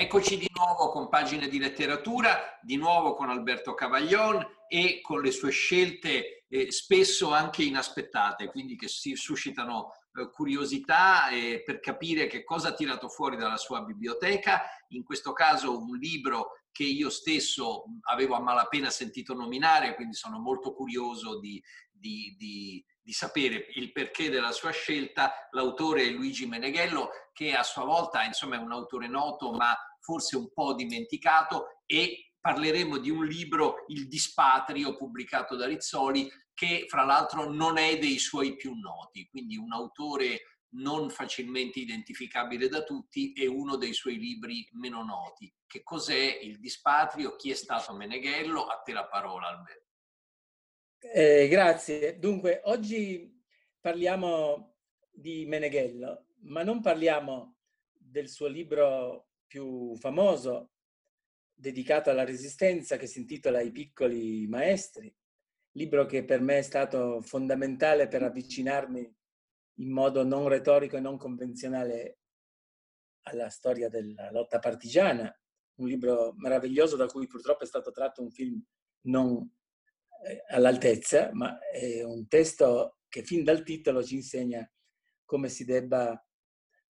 Eccoci di nuovo con pagine di letteratura, di nuovo con Alberto Cavaglion e con le sue scelte eh, spesso anche inaspettate, quindi che si suscitano eh, curiosità eh, per capire che cosa ha tirato fuori dalla sua biblioteca. In questo caso un libro che io stesso avevo a malapena sentito nominare, quindi sono molto curioso di, di, di di sapere il perché della sua scelta. L'autore è Luigi Meneghello, che a sua volta insomma, è un autore noto, ma forse un po' dimenticato, e parleremo di un libro, Il Dispatrio, pubblicato da Rizzoli, che fra l'altro non è dei suoi più noti, quindi un autore non facilmente identificabile da tutti e uno dei suoi libri meno noti. Che cos'è il dispatrio? Chi è stato Meneghello? A te la parola, Alberto. Eh, grazie. Dunque, oggi parliamo di Meneghello, ma non parliamo del suo libro più famoso dedicato alla resistenza che si intitola I piccoli maestri, libro che per me è stato fondamentale per avvicinarmi in modo non retorico e non convenzionale alla storia della lotta partigiana, un libro meraviglioso da cui purtroppo è stato tratto un film non eh, all'altezza, ma è un testo che fin dal titolo ci insegna come si debba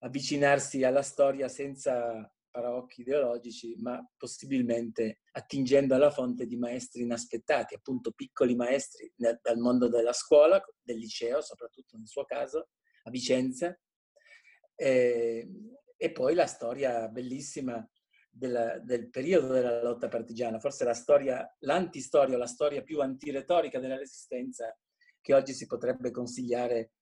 avvicinarsi alla storia senza paraocchi ideologici, ma possibilmente attingendo alla fonte di maestri inaspettati, appunto piccoli maestri dal mondo della scuola, del liceo, soprattutto nel suo caso, a Vicenza, e, e poi la storia bellissima della, del periodo della lotta partigiana, forse la storia, l'antistoria, la storia più antiretorica della resistenza che oggi si potrebbe consigliare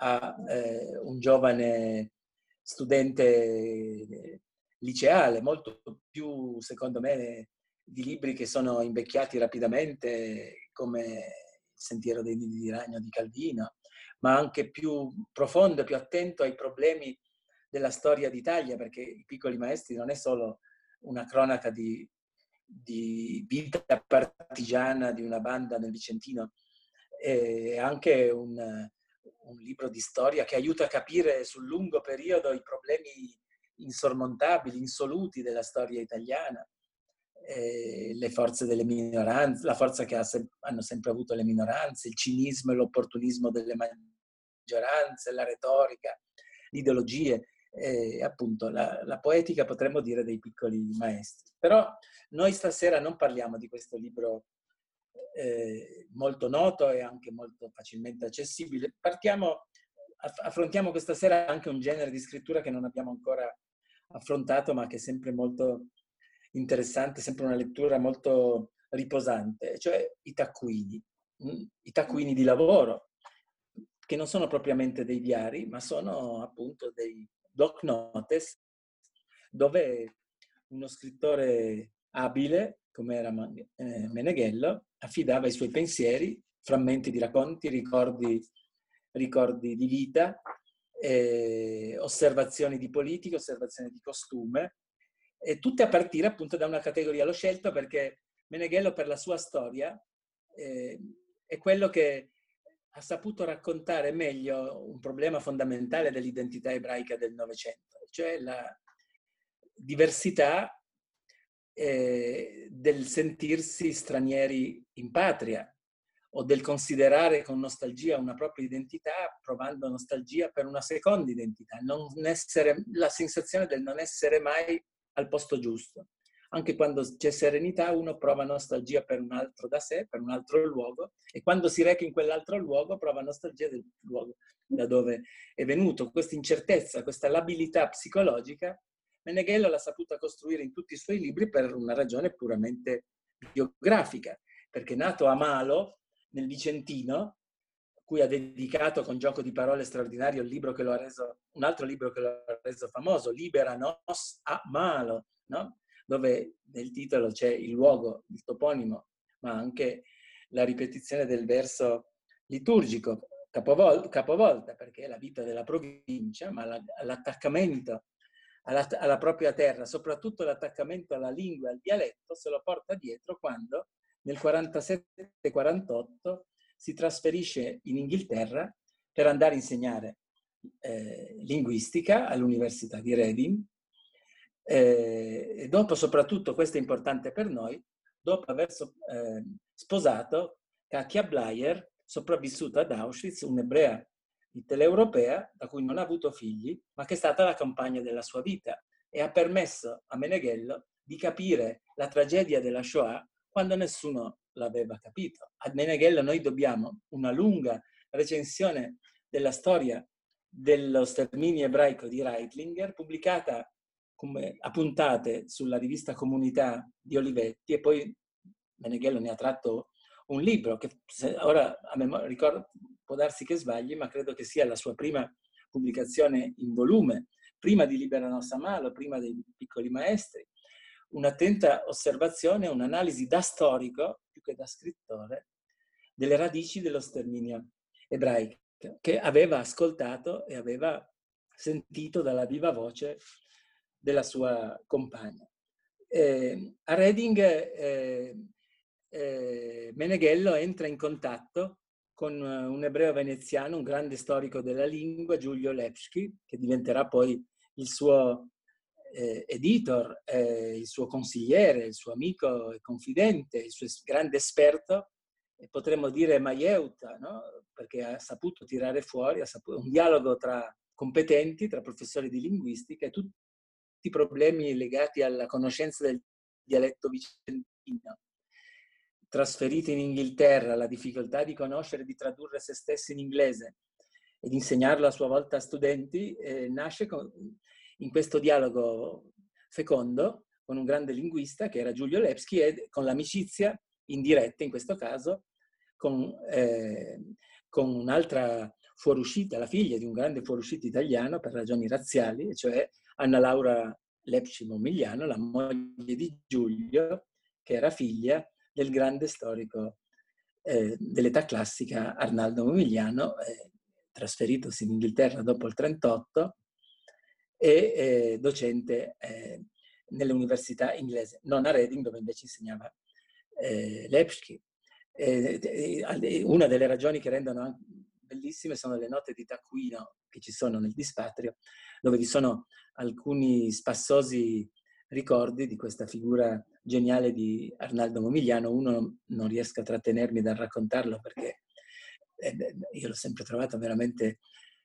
a eh, un giovane studente liceale, molto più, secondo me, di libri che sono invecchiati rapidamente, come Il sentiero dei nidi di ragno di Calvino, ma anche più profondo, più attento ai problemi della storia d'Italia, perché I piccoli maestri non è solo una cronaca di, di vita partigiana di una banda nel Vicentino, è anche un, un libro di storia che aiuta a capire sul lungo periodo i problemi insormontabili, insoluti della storia italiana, eh, le forze delle minoranze, la forza che ha se- hanno sempre avuto le minoranze, il cinismo e l'opportunismo delle maggioranze, la retorica, le ideologie eh, appunto la, la, poetica potremmo dire dei piccoli maestri. Però noi stasera non parliamo di questo libro eh, molto noto e anche molto facilmente accessibile. Partiamo, affrontiamo questa sera anche un genere di scrittura che non abbiamo ancora affrontato, ma che è sempre molto interessante, sempre una lettura molto riposante, cioè i taccuini, mm? i taccuini di lavoro, che non sono propriamente dei diari, ma sono appunto dei block notes, dove uno scrittore abile, come era eh, Meneghello, affidava i suoi pensieri, frammenti di racconti, ricordi, ricordi di vita, eh, osservazioni di politica, osservazioni di costume, e tutte a partire appunto da una categoria. L'ho scelto perché Meneghello per la sua storia eh, è quello che ha saputo raccontare meglio un problema fondamentale dell'identità ebraica del Novecento, cioè la diversità eh, del sentirsi stranieri in patria o del considerare con nostalgia una propria identità provando nostalgia per una seconda identità, essere, la sensazione del non essere mai al posto giusto anche quando c'è serenità uno prova nostalgia per un altro da sé, per un altro luogo, e quando si reca in quell'altro luogo prova nostalgia del luogo da dove è venuto. Questa incertezza, questa labilità psicologica, Meneghello l'ha saputa costruire in tutti i suoi libri per una ragione puramente biografica, perché nato a Malo, nel Vicentino, cui ha dedicato con gioco di parole straordinario il libro che lo ha reso, un altro libro che lo ha reso famoso, Libera nos a Malo, no? dove nel titolo c'è il luogo, il toponimo, ma anche la ripetizione del verso liturgico, capovol- capovolta, perché è la vita della provincia, ma l'attaccamento alla, alla propria terra, soprattutto l'attaccamento alla lingua al dialetto, se lo porta dietro quando nel 47-48 si trasferisce in Inghilterra per andare a insegnare eh, linguistica all'Università di Reading. Eh, e dopo, soprattutto, questo è importante per noi, dopo aver eh, sposato Katia Bleier, sopravvissuta ad Auschwitz, un'ebrea mitteleuropea da cui non ha avuto figli, ma che è stata la compagna della sua vita e ha permesso a Meneghello di capire la tragedia della Shoah quando nessuno l'aveva capito. A Meneghello noi dobbiamo una lunga recensione della storia dello sterminio ebraico di Reitlinger, pubblicata come a puntate sulla rivista Comunità di Olivetti e poi Meneghello ne ha tratto un libro che ora a me ricordo, può darsi che sbagli, ma credo che sia la sua prima pubblicazione in volume, prima di Libera Nostra Malo, prima dei Piccoli Maestri, un'attenta osservazione, un'analisi da storico, più che da scrittore, delle radici dello sterminio ebraico, che aveva ascoltato e aveva sentito dalla viva voce della sua compagna. Eh, a Reding eh, eh, Meneghello entra in contatto con un ebreo veneziano, un grande storico della lingua, Giulio Lepsky, che diventerà poi il suo eh, editor, eh, il suo consigliere, il suo amico e confidente, il suo grande esperto, e potremmo dire Maieuta, no? perché ha saputo tirare fuori ha saputo, un dialogo tra competenti, tra professori di linguistica e tutti i problemi legati alla conoscenza del dialetto vicentino. Trasferiti in Inghilterra, la difficoltà di conoscere e di tradurre se stessi in inglese ed insegnarlo a sua volta a studenti, eh, nasce con, in questo dialogo fecondo con un grande linguista che era Giulio Lepsky e con l'amicizia indiretta in questo caso con, eh, con un'altra fuoriuscita, la figlia di un grande fuoriuscita italiano per ragioni razziali, cioè Anna Laura Lepsky Momigliano, la moglie di Giulio, che era figlia del grande storico eh, dell'età classica Arnaldo Momigliano, eh, trasferitosi in Inghilterra dopo il 1938 e eh, docente eh, nell'università inglese, non a Reading dove invece insegnava eh, Lepsky. una delle ragioni che rendono bellissime sono le note di taccuino che ci sono nel dispatrio, dove vi sono alcuni spassosi ricordi di questa figura geniale di Arnaldo Momigliano. Uno non riesco a trattenermi dal raccontarlo perché eh, io l'ho sempre trovato veramente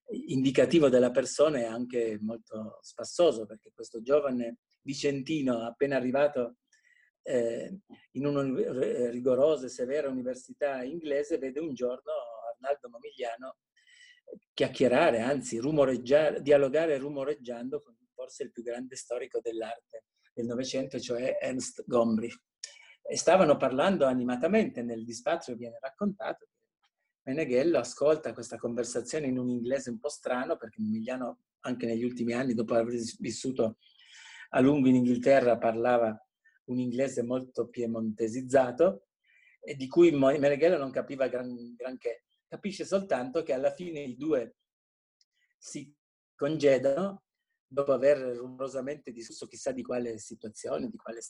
indicativo della persona e anche molto spassoso, perché questo giovane vicentino appena arrivato eh, in una rigorosa e severa università inglese vede un giorno Arnaldo Momigliano chiacchierare, anzi dialogare rumoreggiando con forse il più grande storico dell'arte del Novecento, cioè Ernst Gombrich. E stavano parlando animatamente, nel dispaccio viene raccontato Meneghello ascolta questa conversazione in un inglese un po' strano, perché Emiliano anche negli ultimi anni, dopo aver vissuto a lungo in Inghilterra, parlava un inglese molto piemontesizzato e di cui Meneghello non capiva gran, granché. Capisce soltanto che alla fine i due si congedano dopo aver rumorosamente discusso chissà di quale situazione, di quale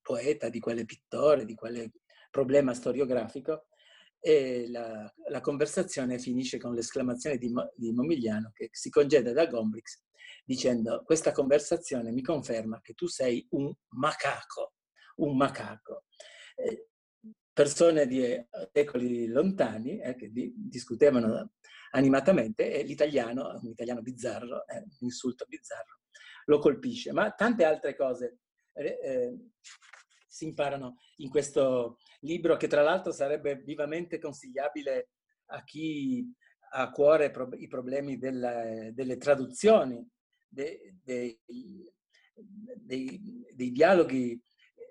poeta, di quale pittore, di quale problema storiografico, e la, la conversazione finisce con l'esclamazione di, di, Momigliano che si congeda da Gombrix dicendo questa conversazione mi conferma che tu sei un macaco, un macaco. Eh, persone di secoli lontani eh, che di, discutevano animatamente e l'italiano, un italiano bizzarro, eh, un insulto bizzarro, lo colpisce. Ma tante altre cose eh, eh si imparano in questo libro che tra l'altro sarebbe vivamente consigliabile a chi ha a cuore i problemi della, delle traduzioni, dei, dei, dei, dei dialoghi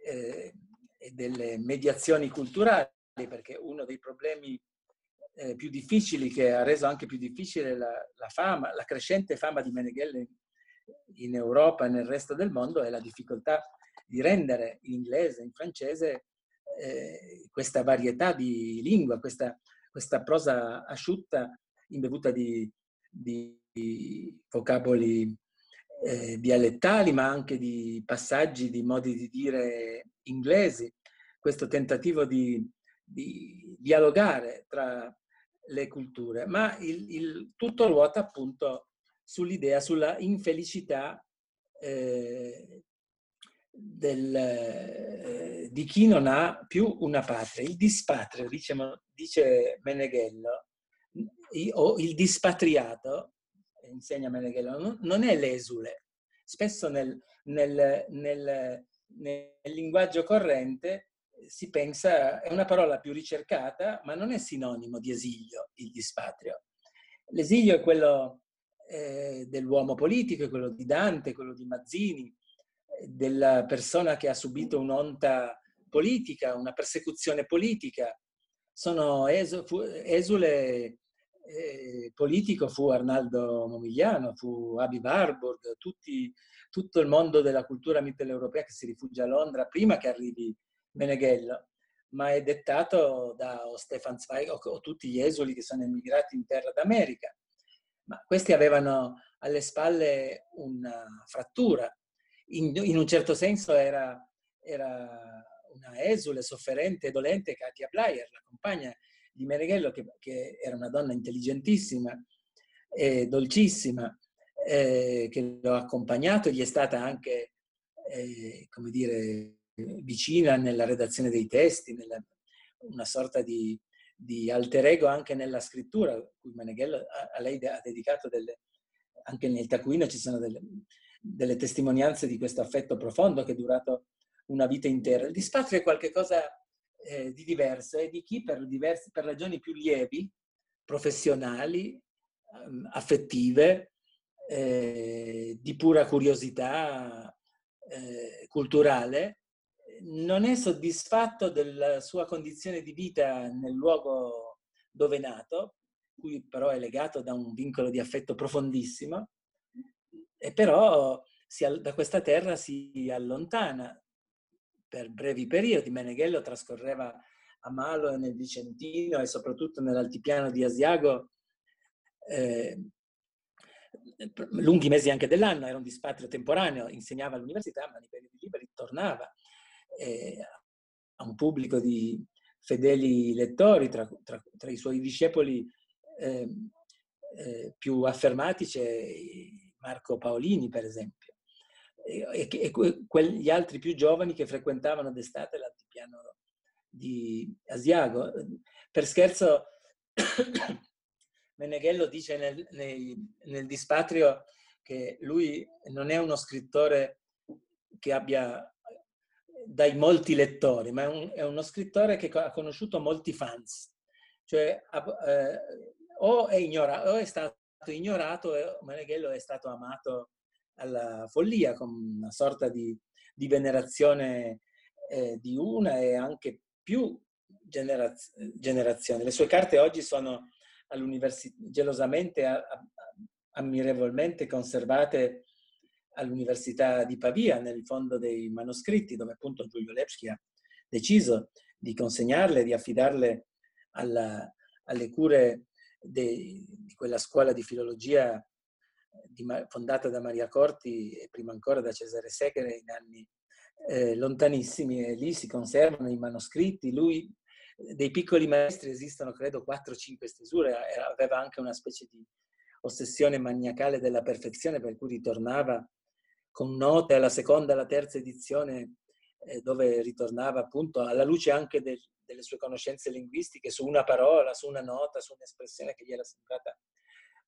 eh, e delle mediazioni culturali, perché uno dei problemi eh, più difficili che ha reso anche più difficile la, la, fama, la crescente fama di Meneghello in Europa e nel resto del mondo è la difficoltà di rendere in inglese, in francese, eh, questa varietà di lingua, questa, questa prosa asciutta imbevuta di, di, vocaboli eh, dialettali, ma anche di passaggi, di modi di dire inglesi, questo tentativo di, di dialogare tra le culture, ma il, il, tutto ruota appunto sull'idea, sulla infelicità eh, del, eh, di chi non ha più una patria. Il dispatrio, dice, dice Meneghello, o il dispatriato, insegna Meneghello, non è l'esule. Spesso nel, nel, nel, nel linguaggio corrente si pensa, è una parola più ricercata, ma non è sinonimo di esilio, il dispatrio. L'esilio è quello eh, dell'uomo politico, è quello di Dante, quello di Mazzini, della persona che ha subito un'onta politica, una persecuzione politica. Sono esu, fu, esule eh, politico fu Arnaldo Momigliano, fu Abi Warburg, tutti, tutto il mondo della cultura mitteleuropea che si rifugia a Londra prima che arrivi Meneghello, ma è dettato da Stefan Zweig o, o tutti gli esuli che sono emigrati in terra d'America. Ma questi avevano alle spalle una frattura. In, in un certo senso era, era, una esule, sofferente e dolente Katia Bleier, la compagna di Meneghello, che, che era una donna intelligentissima e dolcissima, eh, che lo ha accompagnato, gli è stata anche, eh, come dire, vicina nella redazione dei testi, nella, una sorta di, di, alter ego anche nella scrittura, cui Meneghello a, lei ha dedicato delle, anche nel Tacuino ci sono delle, delle, testimonianze di questo affetto profondo che è durato una vita intera. Il dispatrio è qualcosa eh, di diverso e di chi per, diversi, per ragioni più lievi, professionali, ehm, affettive, eh, di pura curiosità eh, culturale, non è soddisfatto della sua condizione di vita nel luogo dove è nato, cui però è legato da un vincolo di affetto profondissimo, e però si, da questa terra si allontana per brevi periodi. Meneghello trascorreva a Malo nel Vicentino e soprattutto nell'altipiano di Asiago eh, lunghi mesi anche dell'anno, era un dispatrio temporaneo, insegnava all'università, ma nei periodi liberi tornava eh, a un pubblico di fedeli lettori, tra, tra, tra i suoi discepoli eh, eh, più affermati c'è Marco Paolini, per esempio, e, e, e quegli altri più giovani che frequentavano d'estate l'altipiano di Asiago. Per scherzo, Meneghello dice nel, nel, nel dispatrio che lui non è uno scrittore che abbia dai molti lettori, ma è, un, è, uno scrittore che ha conosciuto molti fans. Cioè, eh, o, è ignorato, o è stato ignorato e Meneghello è stato amato alla follia, con una sorta di, di venerazione eh, di una e anche più generaz- generazioni. Le sue carte oggi sono gelosamente, ammirevolmente conservate all'Università di Pavia, nel fondo dei manoscritti, dove appunto Giulio Lepschi ha deciso di consegnarle, di affidarle alla, alle cure de, di quella scuola di filologia di, fondata da Maria Corti e prima ancora da Cesare Segre in anni eh, lontanissimi e lì si conservano i manoscritti. Lui, dei piccoli maestri esistono credo 4-5 stesure, aveva anche una specie di ossessione maniacale della perfezione per cui ritornava con note alla seconda alla terza edizione eh, dove ritornava appunto alla luce anche del, delle sue conoscenze linguistiche su una parola, su una nota, su un'espressione che gli era sembrata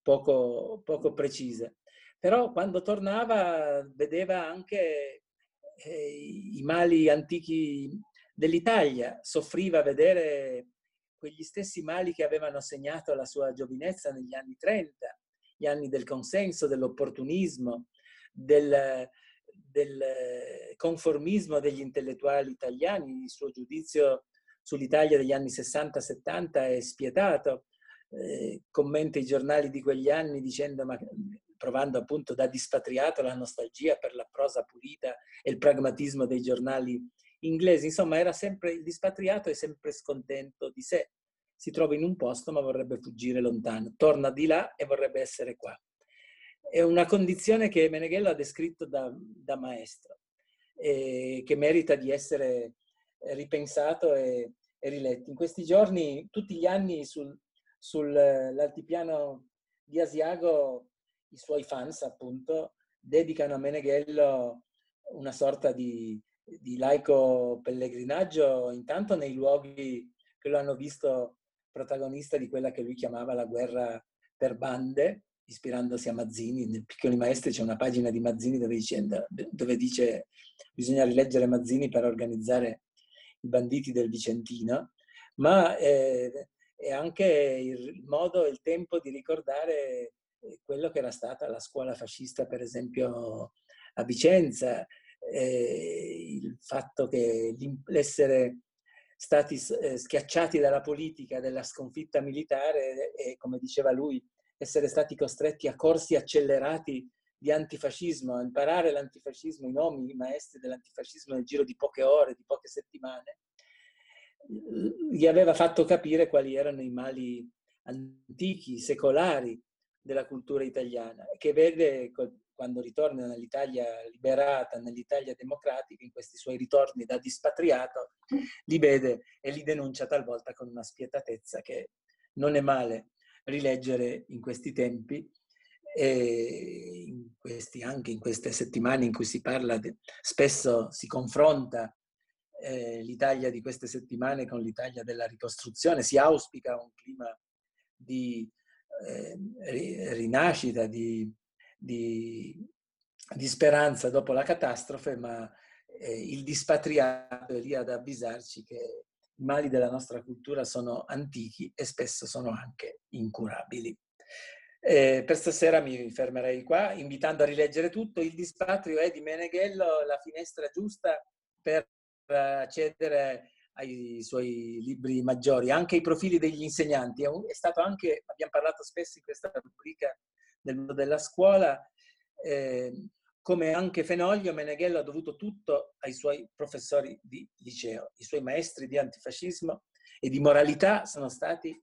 poco, poco precisa. Però quando tornava vedeva anche eh, i mali antichi dell'Italia, soffriva a vedere quegli stessi mali che avevano segnato la sua giovinezza negli anni 30, gli anni del consenso, dell'opportunismo, del, del conformismo degli intellettuali italiani, il suo giudizio sull'Italia degli anni 60-70 è spietato, eh, commenta i giornali di quegli anni dicendo, ma, provando appunto da dispatriato la nostalgia per la prosa pulita e il pragmatismo dei giornali inglesi. Insomma, era sempre il dispatriato è sempre scontento di sé. Si trova in un posto ma vorrebbe fuggire lontano. Torna di là e vorrebbe essere qua è una condizione che Meneghello ha descritto da, da maestro e che merita di essere ripensato e, e, riletto. In questi giorni, tutti gli anni sul, sull'altipiano di Asiago, i suoi fans appunto dedicano a Meneghello una sorta di, di laico pellegrinaggio intanto nei luoghi che lo hanno visto protagonista di quella che lui chiamava la guerra per bande, ispirandosi a Mazzini. Nel Piccoli Maestri c'è una pagina di Mazzini dove dice, dove dice bisogna rileggere Mazzini per organizzare i banditi del Vicentino, ma eh, è anche il modo e il tempo di ricordare eh, quello che era stata la scuola fascista, per esempio, a Vicenza, eh, il fatto che l'essere stati eh, schiacciati dalla politica della sconfitta militare e, come diceva lui, essere stati costretti a corsi accelerati di antifascismo, imparare l'antifascismo, i nomi, i maestri dell'antifascismo nel giro di poche ore, di poche settimane, gli aveva fatto capire quali erano i mali antichi, secolari della cultura italiana, che vede quando ritorna nell'Italia liberata, nell'Italia democratica, in questi suoi ritorni da dispatriato, li vede e li denuncia talvolta con una spietatezza che non è male rileggere in questi tempi e in questi, anche in queste settimane in cui si parla, de, spesso si confronta eh, l'Italia di queste settimane con l'Italia della ricostruzione, si auspica un clima di eh, rinascita, di, di, di, speranza dopo la catastrofe, ma eh, il dispatriato è lì ad avvisarci che i mali della nostra cultura sono antichi e spesso sono anche incurabili. Eh, per stasera mi fermerei qua, invitando a rileggere tutto. Il dispatrio è di Meneghello, la finestra giusta per accedere ai suoi libri maggiori, anche i profili degli insegnanti. È stato anche, abbiamo parlato spesso in questa rubrica del mondo della scuola, eh, come anche Fenoglio, Meneghello ha dovuto tutto ai suoi professori di liceo. I suoi maestri di antifascismo e di moralità sono stati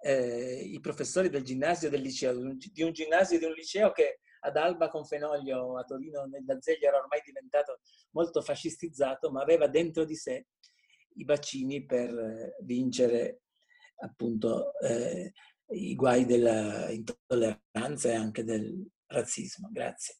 eh, i professori del ginnasio e del liceo, di un ginnasio di un liceo che ad Alba con Fenoglio a Torino nella Zeglia era ormai diventato molto fascistizzato, ma aveva dentro di sé i bacini per eh, vincere appunto eh, i guai dell'intolleranza e anche del razzismo. Grazie.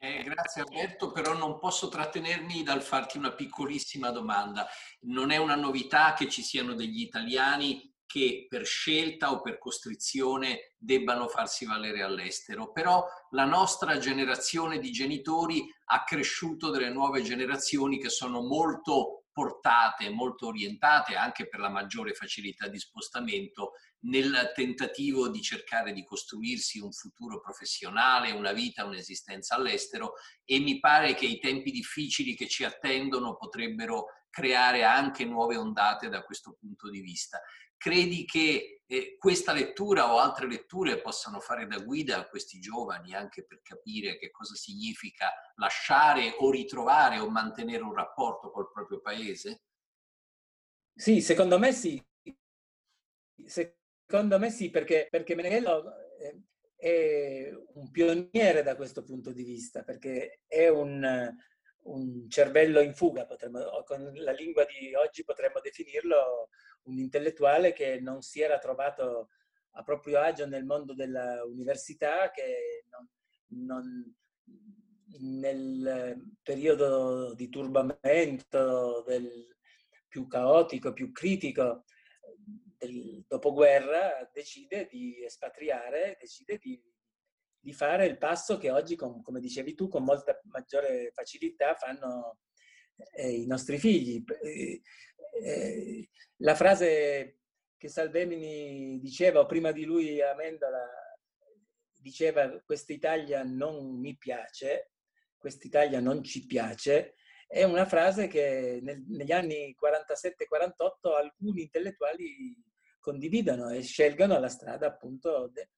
Eh, grazie Alberto, però non posso trattenermi dal farti una piccolissima domanda. Non è una novità che ci siano degli italiani che per scelta o per costrizione debbano farsi valere all'estero, però la nostra generazione di genitori ha cresciuto delle nuove generazioni che sono molto portate, molto orientate anche per la maggiore facilità di spostamento nel tentativo di cercare di costruirsi un futuro professionale, una vita, un'esistenza all'estero e mi pare che i tempi difficili che ci attendono potrebbero creare anche nuove ondate da questo punto di vista. Credi che eh, questa lettura o altre letture possano fare da guida a questi giovani anche per capire che cosa significa lasciare o ritrovare o mantenere un rapporto col proprio paese? Sì, secondo me sì. Secondo me sì, perché, perché Meneghello eh, è un pioniere da questo punto di vista, perché è un, un cervello in fuga, potremmo, con la lingua di oggi potremmo definirlo un intellettuale che non si era trovato a proprio agio nel mondo dell'università, che non, non, nel periodo di turbamento, del più caotico, più critico del dopoguerra, decide di espatriare, decide di, di fare il passo che oggi, come dicevi tu, con molta maggiore facilità fanno eh, i nostri figli. Eh, eh, la frase che Salvemini diceva, o prima di lui Amendola, diceva questa Italia non mi piace, questa Italia non ci piace, è una frase che nel, negli anni 47-48 alcuni intellettuali condividono e scelgono la strada appunto de,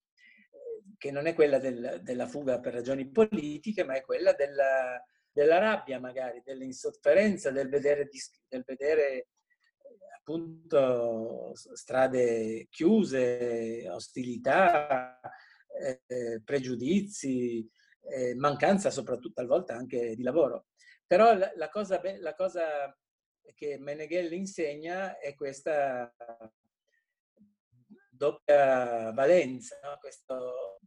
che non è quella del, della fuga per ragioni politiche, ma è quella della, della rabbia magari, dell'insofferenza, del vedere, del vedere appunto strade chiuse, ostilità, eh, pregiudizi, eh, mancanza soprattutto talvolta anche di lavoro. Però la, la, cosa, la cosa, che Meneghelli insegna è questa doppia valenza, no? questo,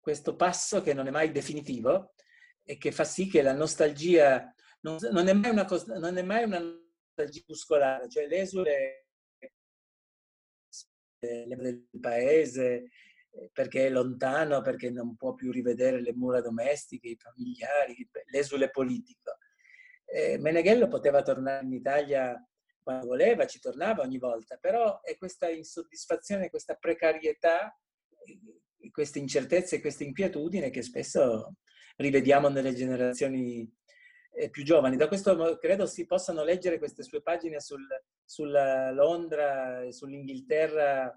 questo passo che non è mai definitivo e che fa sì che la nostalgia non, non, è mai una, non è mai una muscolare, cioè l'esule del paese eh, perché è lontano, perché non può più rivedere le mura domestiche, i familiari, l'esule politico. Eh, Meneghello poteva tornare in Italia quando voleva, ci tornava ogni volta, però è questa insoddisfazione, questa precarietà, eh, queste incertezze, queste inquietudini che spesso rivediamo nelle generazioni più giovani. Da questo credo si possano leggere queste sue pagine sul, sulla Londra e sull'Inghilterra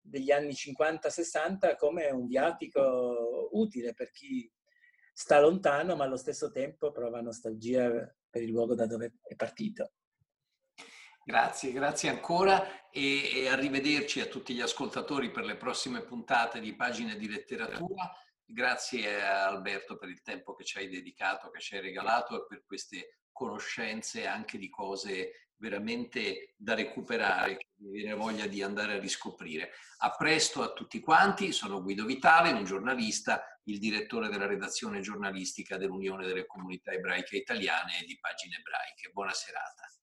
degli anni 50-60 come un viatico utile per chi sta lontano ma allo stesso tempo prova nostalgia per il luogo da dove è partito. Grazie, grazie ancora e, e arrivederci a tutti gli ascoltatori per le prossime puntate di Pagine di Letteratura. Grazie a Alberto per il tempo che ci hai dedicato, che ci hai regalato e per queste conoscenze anche di cose veramente da recuperare, che mi viene voglia di andare a riscoprire. A presto a tutti quanti, sono Guido Vitale, un giornalista, il direttore della redazione giornalistica dell'Unione delle Comunità Ebraiche Italiane e di Pagine Ebraiche. Buona serata.